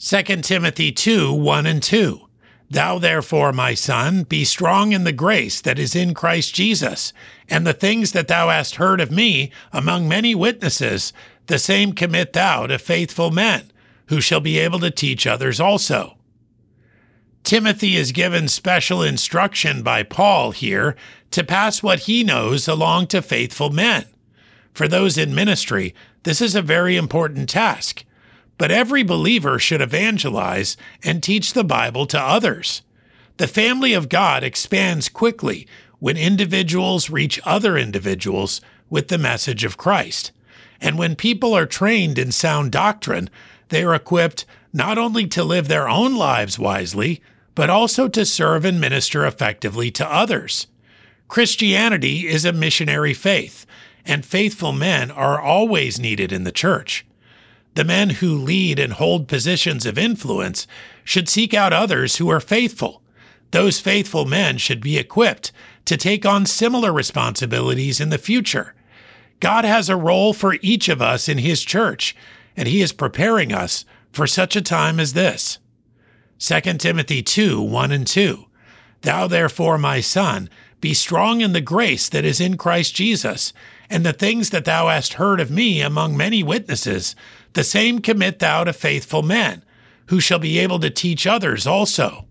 2 Timothy 2 1 and 2. Thou therefore, my son, be strong in the grace that is in Christ Jesus, and the things that thou hast heard of me among many witnesses, the same commit thou to faithful men, who shall be able to teach others also. Timothy is given special instruction by Paul here to pass what he knows along to faithful men. For those in ministry, this is a very important task. But every believer should evangelize and teach the Bible to others. The family of God expands quickly when individuals reach other individuals with the message of Christ. And when people are trained in sound doctrine, they are equipped not only to live their own lives wisely, but also to serve and minister effectively to others. Christianity is a missionary faith, and faithful men are always needed in the church. The men who lead and hold positions of influence should seek out others who are faithful. Those faithful men should be equipped to take on similar responsibilities in the future. God has a role for each of us in His church, and He is preparing us for such a time as this. 2 Timothy 2 1 and 2. Thou therefore, my son, be strong in the grace that is in Christ Jesus, and the things that thou hast heard of me among many witnesses, the same commit thou to faithful men, who shall be able to teach others also.